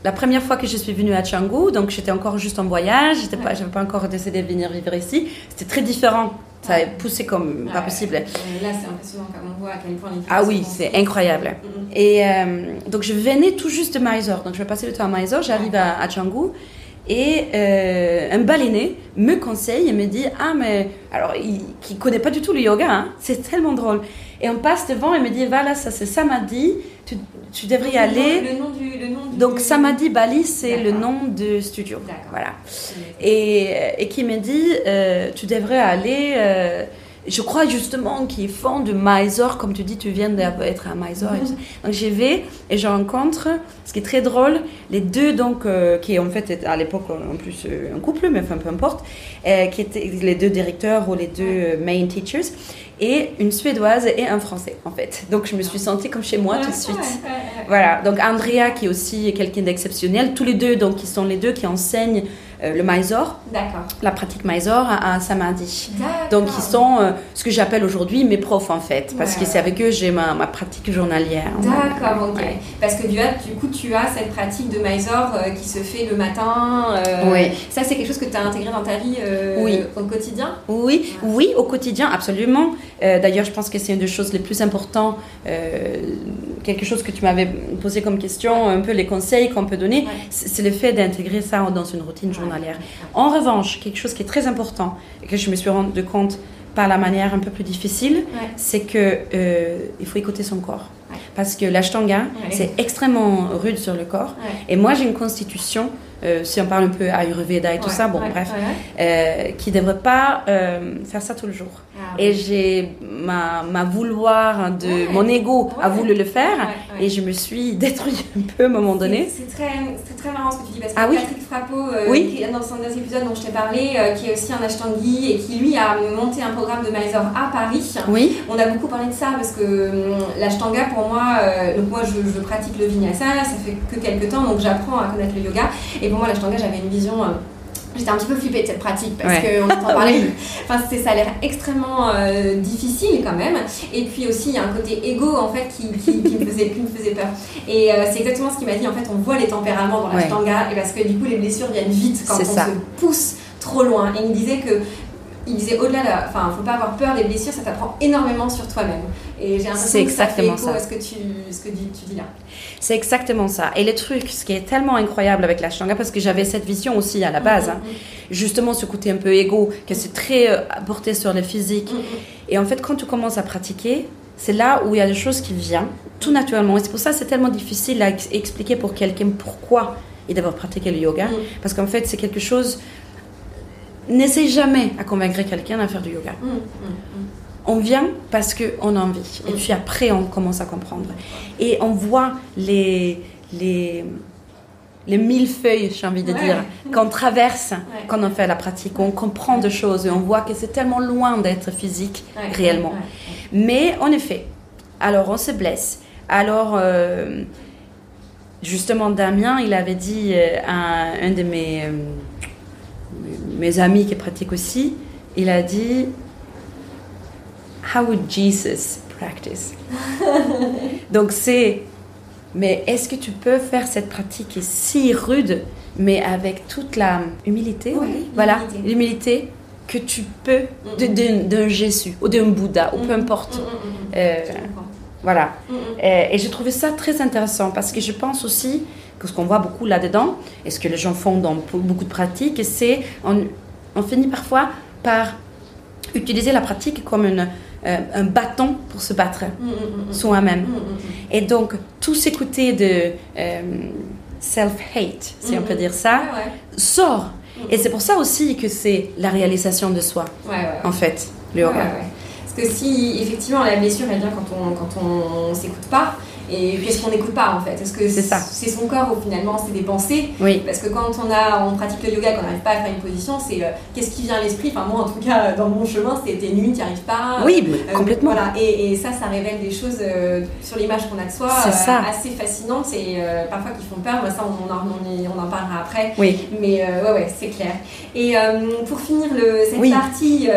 La première fois que je suis venue à Canggu, donc j'étais encore juste en voyage, j'étais pas, j'avais pas encore décidé de venir vivre ici. C'était très différent. Ça a poussé comme pas possible. Là, c'est impressionnant comme on voit à quel point les Ah oui, c'est incroyable. Mhm. Et euh, donc je venais tout juste de Mysore. Donc je vais passer le temps à Mysore, j'arrive à, à Canggu. Et euh, un baleiné me conseille et me dit Ah, mais. Alors, il qui connaît pas du tout le yoga, hein, c'est tellement drôle. Et on passe devant et me dit Voilà, ça c'est Samadhi, tu, tu devrais y aller. Le nom du. Le nom du... Donc, Samadhi Bali, c'est le nom de studio. Voilà. Et, et qui me dit euh, Tu devrais aller. euh, je crois justement qu'ils font de Mysore, comme tu dis, tu viens d'être à Mysore. ça. Donc j'y vais et je rencontre, ce qui est très drôle, les deux, donc, euh, qui en fait à l'époque en plus euh, un couple, mais enfin peu importe, euh, qui étaient les deux directeurs ou les deux euh, main teachers, et une suédoise et un français en fait. Donc je me suis sentie comme chez moi tout de suite. Voilà, donc Andrea qui est aussi quelqu'un d'exceptionnel, tous les deux, donc qui sont les deux qui enseignent le Mysore, la pratique Mysore à, à Samadhi. Donc ils sont euh, ce que j'appelle aujourd'hui mes profs en fait, parce Ouais, que c'est avec eux j'ai ma, ma pratique journalière. D'accord, ok. Ouais. Parce que du, du coup, tu as cette pratique de Mysore euh, qui se fait le matin. euh, Oui. Ça, c'est quelque chose que tu as intégré dans ta vie euh, Oui. au quotidien? Oui, oui, au quotidien, absolument. Euh, D'ailleurs, je pense que c'est une des choses les plus importantes, euh, quelque chose que tu m'avais posé comme question, un peu les conseils qu'on peut donner, Ouais. c'est le fait d'intégrer ça dans une routine journalière. En revanche, quelque chose qui est très important et que je me suis rendu compte par la manière un peu plus difficile, Ouais. c'est que euh, il faut écouter son corps. Parce que l'ashtanga, c'est extrêmement rude sur le corps. Et moi, j'ai une constitution, euh, si on parle un peu Ayurveda et tout ça, bon, bref, euh, qui ne devrait pas euh, faire ça tout le jour. Ah, Et j'ai ma, ma vouloir de mon ego a voulu le faire. Et je me suis détruite un peu à un moment donné. C'est très, très marrant ce que tu dis parce que Ah oui? Patrick Frappeau, Oui. qui est dans un des épisodes dont je t'ai parlé, qui est aussi un ashtangi et qui lui a monté un programme de Mysore à Paris. Oui, On a beaucoup parlé de ça parce que hum, l'ashtanga pour moi, euh, donc moi je, je pratique le vinyasa, ça fait que quelques temps donc j'apprends à connaître le yoga et pour moi l'ashtanga j'avais une vision. euh, J'étais un petit peu flippée de cette pratique parce Ouais. qu'on entend parler. Enfin, ça a l'air extrêmement euh, difficile quand même. Et puis aussi, il y a un côté égo en fait qui, qui, qui me, faisait, qui me faisait peur. Et euh, c'est exactement ce qu'il m'a dit. En fait, on voit les tempéraments dans la Ouais. tanga et parce que du coup, les blessures viennent vite quand on ça. se pousse trop loin. Et il me disait que. Il disait au-delà, de la- enfin, faut pas avoir peur des blessures, ça t'apprend énormément sur toi-même. Et j'ai l'impression que ça fait exactement écho ça. à ce que tu, ce que tu, dis là. c'est exactement ça. Et le truc, ce qui est tellement incroyable avec l'ashtanga, parce que j'avais cette vision aussi à la base, hein, justement ce côté un peu égo, que c'est très euh, porté sur le physique. Et en fait, quand tu commences à pratiquer, c'est là où il y a des choses qui viennent tout naturellement. Et c'est pour ça que c'est tellement difficile à ex- expliquer pour quelqu'un pourquoi il devrait pratiquer le yoga. Mm. Parce qu'en fait, c'est quelque chose. N'essaie jamais à convaincre quelqu'un à faire du yoga. On vient parce qu'on a envie. Et Mm. puis après, on commence à comprendre. Et on voit les, les, les mille feuilles, j'ai envie de Ouais. dire, qu'on traverse Ouais. quand on fait la pratique. On comprend des choses et on voit que c'est tellement loin d'être physique Ouais, réellement. Mais en effet, alors on se blesse. Alors, euh, justement, Damien, il avait dit euh, à un de mes, euh, mes amis qui pratique aussi, il a dit How would Jesus practice? Donc c'est, mais est-ce que tu peux faire cette pratique si rude, mais avec toute la humilité, dit voilà, l'humilité. que tu peux de- d'un Jésus ou d'un Bouddha ou peu importe. Euh, voilà. Euh, et j'ai trouvé ça très intéressant parce que je pense aussi que ce qu'on voit beaucoup là-dedans, et ce que les gens font dans beaucoup de pratiques, c'est on, on finit parfois par utiliser la pratique comme une, euh, un bâton pour se battre Mm, mm, mm, soi-même. Et donc, tout ce côté de euh, self-hate, si on peut dire ça, Ouais, sort. Et c'est pour ça aussi que c'est la réalisation de soi, Ouais, ouais. en fait, le. Parce que si effectivement la blessure elle vient quand on quand on s'écoute pas Et qu'est-ce qu'on n'écoute pas en fait? Est-ce que C'est ça. c'est son corps ou finalement c'est des pensées Oui. Parce que quand on, a, on pratique le yoga, qu'on n'arrive pas à faire une position, c'est euh, qu'est-ce qui vient à l'esprit? Enfin, moi en tout cas, dans mon chemin, t'es nul, t'y arrives pas. Oui, Euh, complètement. Voilà, et, et ça, ça révèle des choses euh, sur l'image qu'on a de soi ça. assez fascinantes et euh, parfois qui font peur. Moi, ça, on en, on y- on en parlera après. Oui. Mais euh, ouais, ouais, c'est clair. Et euh, pour finir le, cette Oui. partie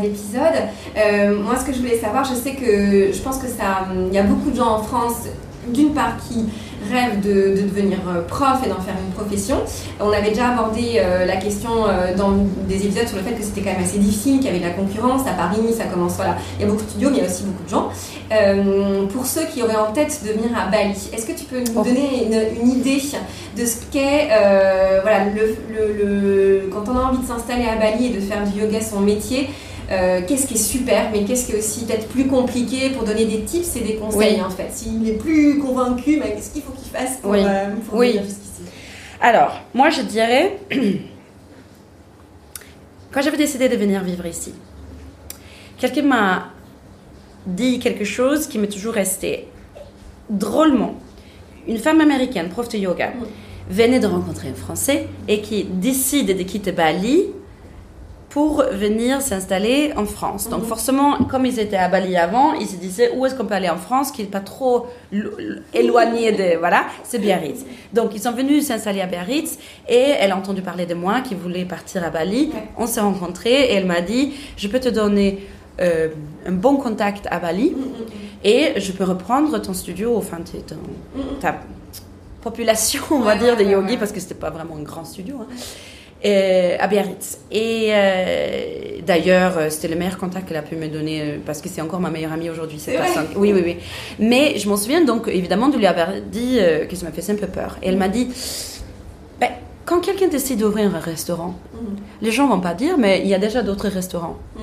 d'épisode, euh, moi, ce que je voulais savoir, je sais que je pense que ça, il y a beaucoup de gens en France, d'une part qui rêvent de, de devenir euh, prof et d'en faire une profession. On avait déjà abordé euh, la question euh, dans des épisodes sur le fait que c'était quand même assez difficile, qu'il y avait de la concurrence à Paris, ça commence, voilà. Il y a beaucoup de studios, mais il y a aussi beaucoup de gens. Euh, pour ceux qui auraient en tête de venir à Bali, est-ce que tu peux nous Oh. donner une, une idée de ce qu'est, voilà, le, le- le- quand on a envie de s'installer à Bali et de faire du yoga son métier, euh, qu'est-ce qui est super, mais qu'est-ce qui est aussi peut-être plus compliqué pour donner des tips et des conseils Oui. en fait. S'il est plus convaincu, qu'est-ce qu'il faut qu'il fasse pour, Oui. euh, pour Oui. jusqu'ici? Alors, moi, je dirais, quand j'avais décidé de venir vivre ici, quelqu'un m'a dit quelque chose qui m'est toujours resté drôlement. Une femme américaine, prof de yoga, venait de rencontrer un Français et qui décide de quitter Bali pour venir s'installer en France. Donc Mhm. forcément, comme ils étaient à Bali avant, ils se disaient où est-ce qu'on peut aller en France qui n'est pas trop lo- éloigné de... Voilà, c'est Biarritz. Donc ils sont venus s'installer à Biarritz et elle a entendu parler de moi qui voulait partir à Bali. Ouais. On s'est rencontrés et elle m'a dit, je peux te donner euh, un bon contact à Bali Mm, mm, et je peux reprendre ton studio, enfin ton- ta population, on va dire, de ouais. parce que c'était pas vraiment un grand studio, hein, euh, à Biarritz. Et euh, d'ailleurs, euh, c'était le meilleur contact qu'elle a pu me donner, parce que c'est encore ma meilleure amie aujourd'hui, cette personne. Oui, oui, oui. Mais je m'en souviens donc, évidemment, de lui avoir dit euh, que ça m'a fait un peu peur. Et elle m'a dit, ben, quand quelqu'un décide d'ouvrir un restaurant, Mm, les gens vont pas dire, mais il y a déjà d'autres restaurants. mm.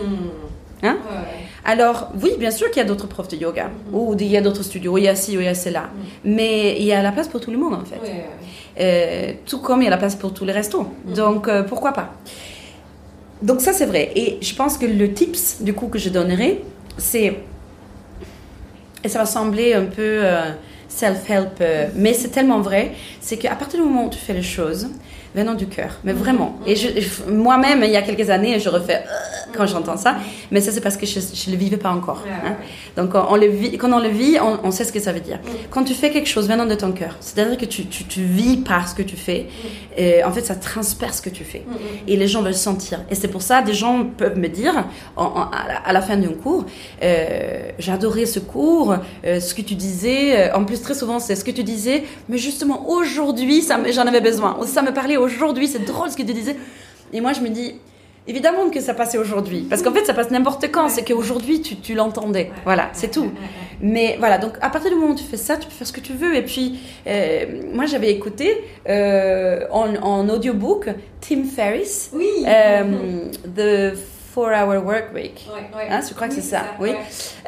Hein ouais. Alors, oui, bien sûr qu'il y a d'autres profs de yoga, Mhm. ou il y a d'autres studios, il y a ci, ou il y a cela. Mais il y a la place pour tout le monde, en fait. Euh, tout comme il y a la place pour tous les restos. Mhm. Donc, euh, pourquoi pas? Donc, ça, c'est vrai. Et je pense que le tips, du coup, que je donnerais, c'est... Et ça va sembler un peu euh, self-help, mais c'est tellement vrai, c'est qu'à partir du moment où tu fais les choses, venant du cœur, mais vraiment. Et je, je- moi-même, il y a quelques années, je refais euh, quand j'entends ça, mais ça, c'est parce que je ne le vivais pas encore. Hein. Donc, on, on le vit, quand on le vit, on, on sait ce que ça veut dire. Quand tu fais quelque chose venant de ton cœur, c'est-à-dire que tu, tu, tu vis par ce que tu fais, et en fait, ça transperce ce que tu fais. Et les gens veulent sentir. Et c'est pour ça, des gens peuvent me dire, en- en- à, la, fin d'un cours, euh, adoré ce cours, euh, ce que tu disais. euh, En plus, très souvent, c'est ce que tu disais, mais justement, aujourd'hui, j'en avais besoin. Ça me parlait aujourd'hui, c'est drôle ce que tu disais. Et moi, je me dis, évidemment que ça passait aujourd'hui. Parce qu'en fait, ça passe n'importe quand. C'est qu'aujourd'hui, tu, tu l'entendais. Voilà, c'est tout. Mais voilà, donc à partir du moment où tu fais ça, tu peux faire ce que tu veux. Et puis, euh, moi, j'avais écouté euh, en, en audiobook Tim Ferriss, Oui. euh, The 4-Hour Work Week. Ouais, ouais. Hein, je crois que c'est ça, oui.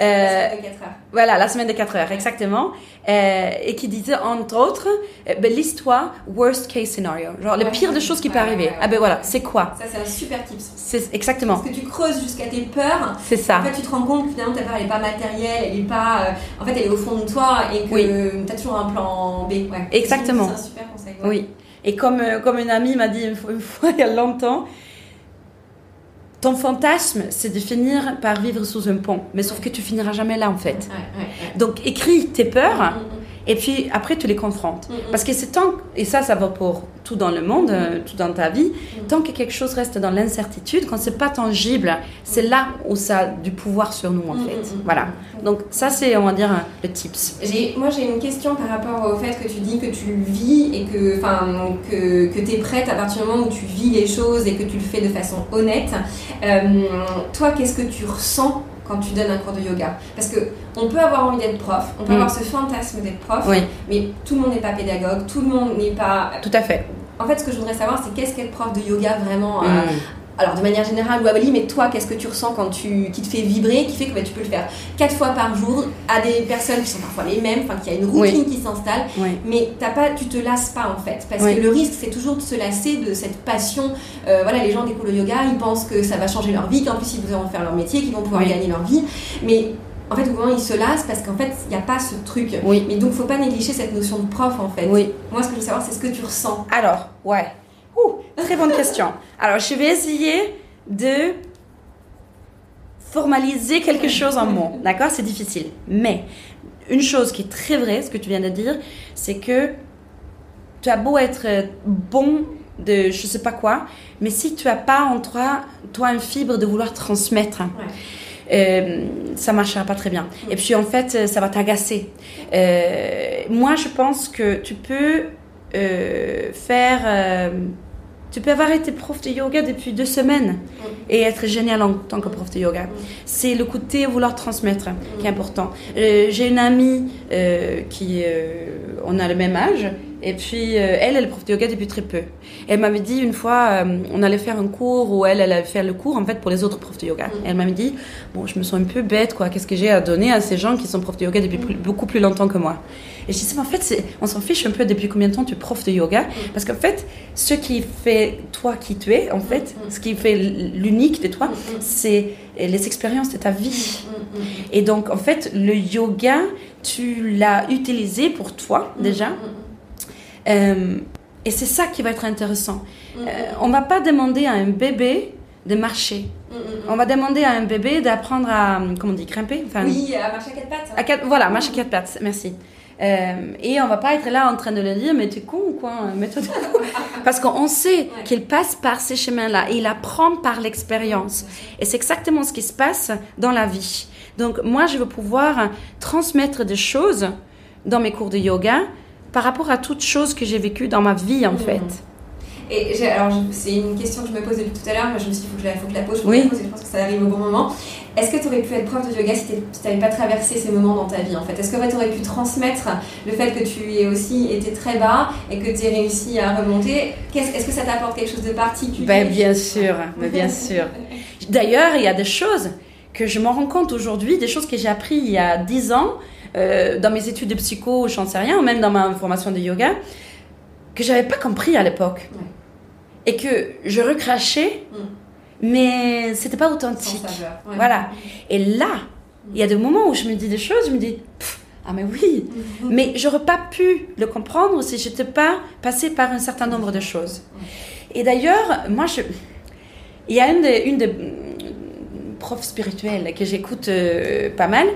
Euh, La semaine de quatre heures. voilà, la semaine de 4 heures, exactement. Euh, et qui disait, entre autres, euh, ben, l'histoire worst case scenario. Genre, le pire de choses qui peut arriver. Ah ben voilà, c'est quoi? Ça, c'est un super tips. C'est exactement, Parce que tu creuses jusqu'à tes peurs. c'est ça. En fait, tu te rends compte que finalement ta peur elle est pas matérielle, elle est pas. euh, en fait, elle est au fond de toi et que Oui. tu as toujours un plan B. Ouais. Exactement. C'est un super conseil. Oui. Et comme, comme une amie m'a dit une fois il y a longtemps, ton fantasme, c'est de finir par vivre sous un pont. Mais sauf que tu finiras jamais là, en fait. Donc, écris tes peurs Mm, mm, et puis après, tu les confrontes. mm, mm. Parce que c'est tant, et ça, ça va pour tout dans le monde, euh, tout dans ta vie, Mm. tant que quelque chose reste dans l'incertitude, quand c'est pas tangible, c'est là où ça a du pouvoir sur nous, en Mm, fait. Voilà. Donc, ça, c'est, on va dire, un- le tips. Moi j'ai une question par rapport au fait que tu dis que tu vis et que, enfin, que, que tu es prête à partir du moment où tu vis les choses et que tu le fais de façon honnête. Euh, toi, qu'est-ce que tu ressens quand tu donnes un cours de yoga Parce que on peut avoir envie d'être prof, on peut Mm. avoir ce fantasme d'être prof, Oui, mais tout le monde n'est pas pédagogue, tout le monde n'est pas. tout à fait. En fait, ce que je voudrais savoir, c'est qu'est-ce qu'être prof de yoga vraiment euh, Mm. Alors de manière générale ou à Bali, mais toi, qu'est-ce que tu ressens quand tu, qui te fait vibrer, qui fait que bah, tu peux le faire quatre fois par jour à des personnes qui sont parfois les mêmes, enfin qu'il y a une routine qui s'installe, Oui. mais t'as pas, tu te lasses pas en fait, parce Oui. que le risque c'est toujours de se lasser de cette passion. Euh, voilà, les gens découvrent le yoga, ils pensent que ça va changer leur vie, qu'en plus ils vont faire leur métier, qu'ils vont pouvoir gagner leur vie, mais en fait, souvent, ils se lassent parce qu'en fait, il n'y a pas ce truc. Oui. Mais donc, faut pas négliger cette notion de prof, en fait. Oui. Moi, ce que je veux savoir, c'est ce que tu ressens. Alors, ouais. Très bonne question. Alors, je vais essayer de formaliser quelque chose en mots. D'accord? C'est difficile. Mais une chose qui est très vraie, ce que tu viens de dire, c'est que tu as beau être euh, bon de je sais pas quoi, mais si tu as pas en toi, toi une fibre de vouloir transmettre, euh, ça marchera pas très bien. Et puis en fait, ça va t'agacer. Euh, moi, je pense que tu peux euh, faire. Tu peux avoir été prof de yoga depuis deux semaines et être génial en tant que prof de yoga. C'est le côté vouloir transmettre qui est important. Euh, J'ai une amie euh, qui, euh, on a le même âge, et puis elle, elle est prof de yoga depuis très peu. Elle m'avait dit une fois, on allait faire un cours où elle, elle allait faire le cours en fait pour les autres profs de yoga. Elle m'avait dit, bon, je me sens un peu bête, quoi. Qu'est-ce que j'ai à donner à ces gens qui sont profs de yoga depuis beaucoup plus longtemps que moi? Et je disais, mais en fait, on s'en fiche un peu depuis combien de temps tu es prof de yoga, parce qu'en fait, ce qui fait toi qui tu es, en fait, ce qui fait l'unique de toi, c'est les expériences de ta vie. Et donc, en fait, le yoga, tu l'as utilisé pour toi déjà. Euh, et c'est ça qui va être intéressant. Euh, on va pas demander à un bébé de marcher. On va demander à un bébé d'apprendre à, comment on dit, grimper Enfin, Oui, à marcher à quatre pattes. à quatre- voilà, marcher quatre pattes, merci. Euh, et on va pas être là en train de le dire, mais t'es con ou quoi Mets-toi debout. Parce qu'on sait qu'il passe par ces chemins-là et il apprend par l'expérience. Et c'est exactement ce qui se passe dans la vie. Donc moi, je veux pouvoir transmettre des choses dans mes cours de yoga par rapport à toutes choses que j'ai vécues dans ma vie, en fait. Et alors, je- c'est une question que je me pose depuis tout à l'heure, mais je me suis dit, faut que je la, faut que je la pose, faut Oui. je la pose, et je pense que ça arrive au bon moment. Est-ce que tu aurais pu être prof de yoga si tu n'avais pas traversé ces moments dans ta vie, en fait? Est-ce que tu aurais pu transmettre le fait que tu aies aussi été très bas et que tu aies réussi à remonter? Qu'est-ce- Est-ce que ça t'apporte quelque chose de particulier? Ben, bien sûr, ben, bien sûr. D'ailleurs, il y a des choses que je m'en rends compte aujourd'hui, des choses que j'ai appris il y a 10 ans, euh, dans mes études de psycho, j'en sais rien, ou même dans ma formation de yoga, que j'avais pas compris à l'époque. Ouais. Et que je recrachais, Mm. Mais c'était pas authentique. saveur, ouais. Voilà. Et là, il y a des moments où je me dis des choses, je me dis, ah mais oui, mais j'aurais pas pu le comprendre si je n'étais pas passée par un certain nombre de choses. Et d'ailleurs, moi, je... il y a une des, une des profs spirituels que j'écoute euh, pas mal,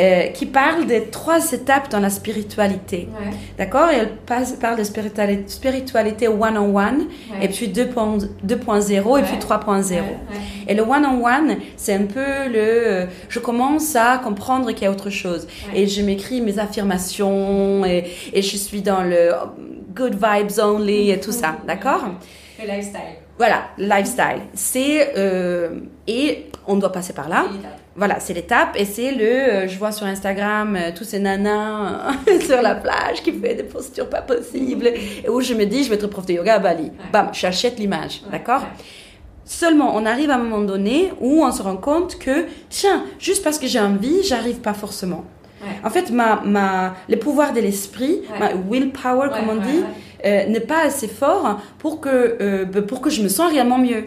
euh, qui parle des trois étapes dans la spiritualité. Ouais, D'accord? Elle passe- parle de spiritualité, spiritualité one-on-one, ouais. et puis 2.0 2.0 et puis Ouais. 3.0. Ouais, ouais. Et le one-on-one, c'est un peu le euh, je commence à comprendre qu'il y a autre chose. Ouais. Et je m'écris mes affirmations et, et je suis dans le good vibes only et tout ça, d'accord? Le lifestyle. Voilà, lifestyle. C'est euh, et on doit passer par là. Voilà, c'est l'étape et c'est le euh, je vois sur Instagram euh, tous ces nanas euh, sur la plage qui fait des postures pas possibles et où je me dis je vais être prof de yoga à Bali. Bam, j'achète l'image, Ouais, d'accord ouais. Seulement, on arrive à un moment donné où on se rend compte que, tiens, juste parce que j'ai envie, j'arrive pas forcément. En fait, ma, ma, le pouvoir de l'esprit, ma willpower, comme on dit. Euh, n'est pas assez fort pour que, euh, ben, pour que je me sens réellement mieux.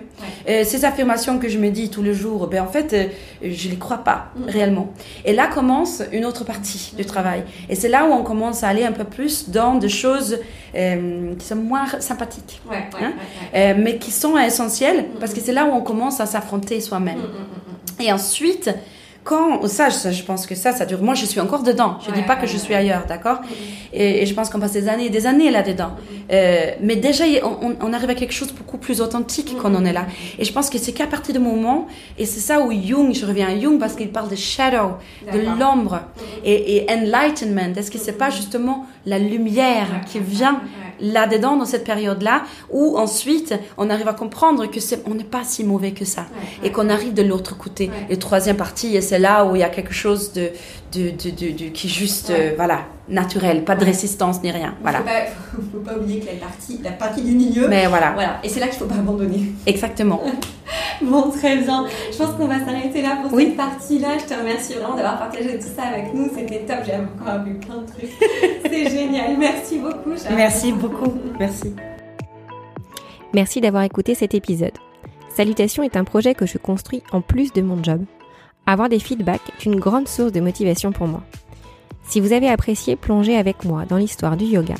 Euh, ces affirmations que je me dis tous les jours, ben, en fait, je les crois pas Mm. réellement. Et là commence une autre partie du travail. Et c'est là où on commence à aller un peu plus dans des choses qui sont moins sympathiques. Ouais, Hein ouais, mais qui sont essentielles parce que c'est là où on commence à s'affronter soi-même. Mm, mm, mm, Et ensuite, quand ça, ça, je pense que ça, ça dure. Moi, je suis encore dedans. Je Ouais, dis pas que je suis ailleurs, d'accord mm. et, et je pense qu'on passe des années et des années là-dedans. Euh, mais déjà, on, on- arrive à quelque chose de beaucoup plus authentique quand on est là. Et je pense que c'est qu'à partir du moment, et c'est ça où Jung, je reviens à Jung parce qu'il parle de shadow, de l'ombre et, et enlightenment. Est-ce que c'est pas justement la lumière qui vient là-dedans dans cette période-là où ensuite on arrive à comprendre que c'est on n'est pas si mauvais que ça et qu'on arrive de l'autre côté. Et troisième partie, et c'est là où il y a quelque chose de, de, de, de- de- qui juste euh, voilà naturel, pas de résistance ni rien. Voilà. Faut pas, faut, pas oublier que la partie, la partie du milieu. Mais voilà, Voilà, et c'est là qu'il faut pas abandonner. exactement. Bon, très bien. Je pense qu'on va s'arrêter là pour Oui. cette partie-là. Je te remercie vraiment d'avoir partagé tout ça avec nous. C'était top. J'ai encore appris plein de trucs. C'est génial. Merci beaucoup. Charles. Merci beaucoup. Merci. Merci d'avoir écouté cet épisode. Salutation est un projet que je construis en plus de mon job. Avoir des feedbacks est une grande source de motivation pour moi. Si vous avez apprécié plonger avec moi dans l'histoire du yoga,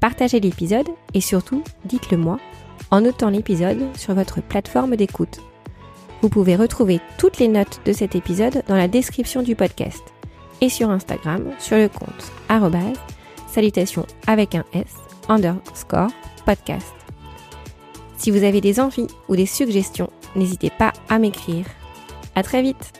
partagez l'épisode et surtout dites-le moi en notant l'épisode sur votre plateforme d'écoute. Vous pouvez retrouver toutes les notes de cet épisode dans la description du podcast et sur Instagram sur le compte salutations avec un S underscore podcast. Si vous avez des envies ou des suggestions, n'hésitez pas à m'écrire. À très vite!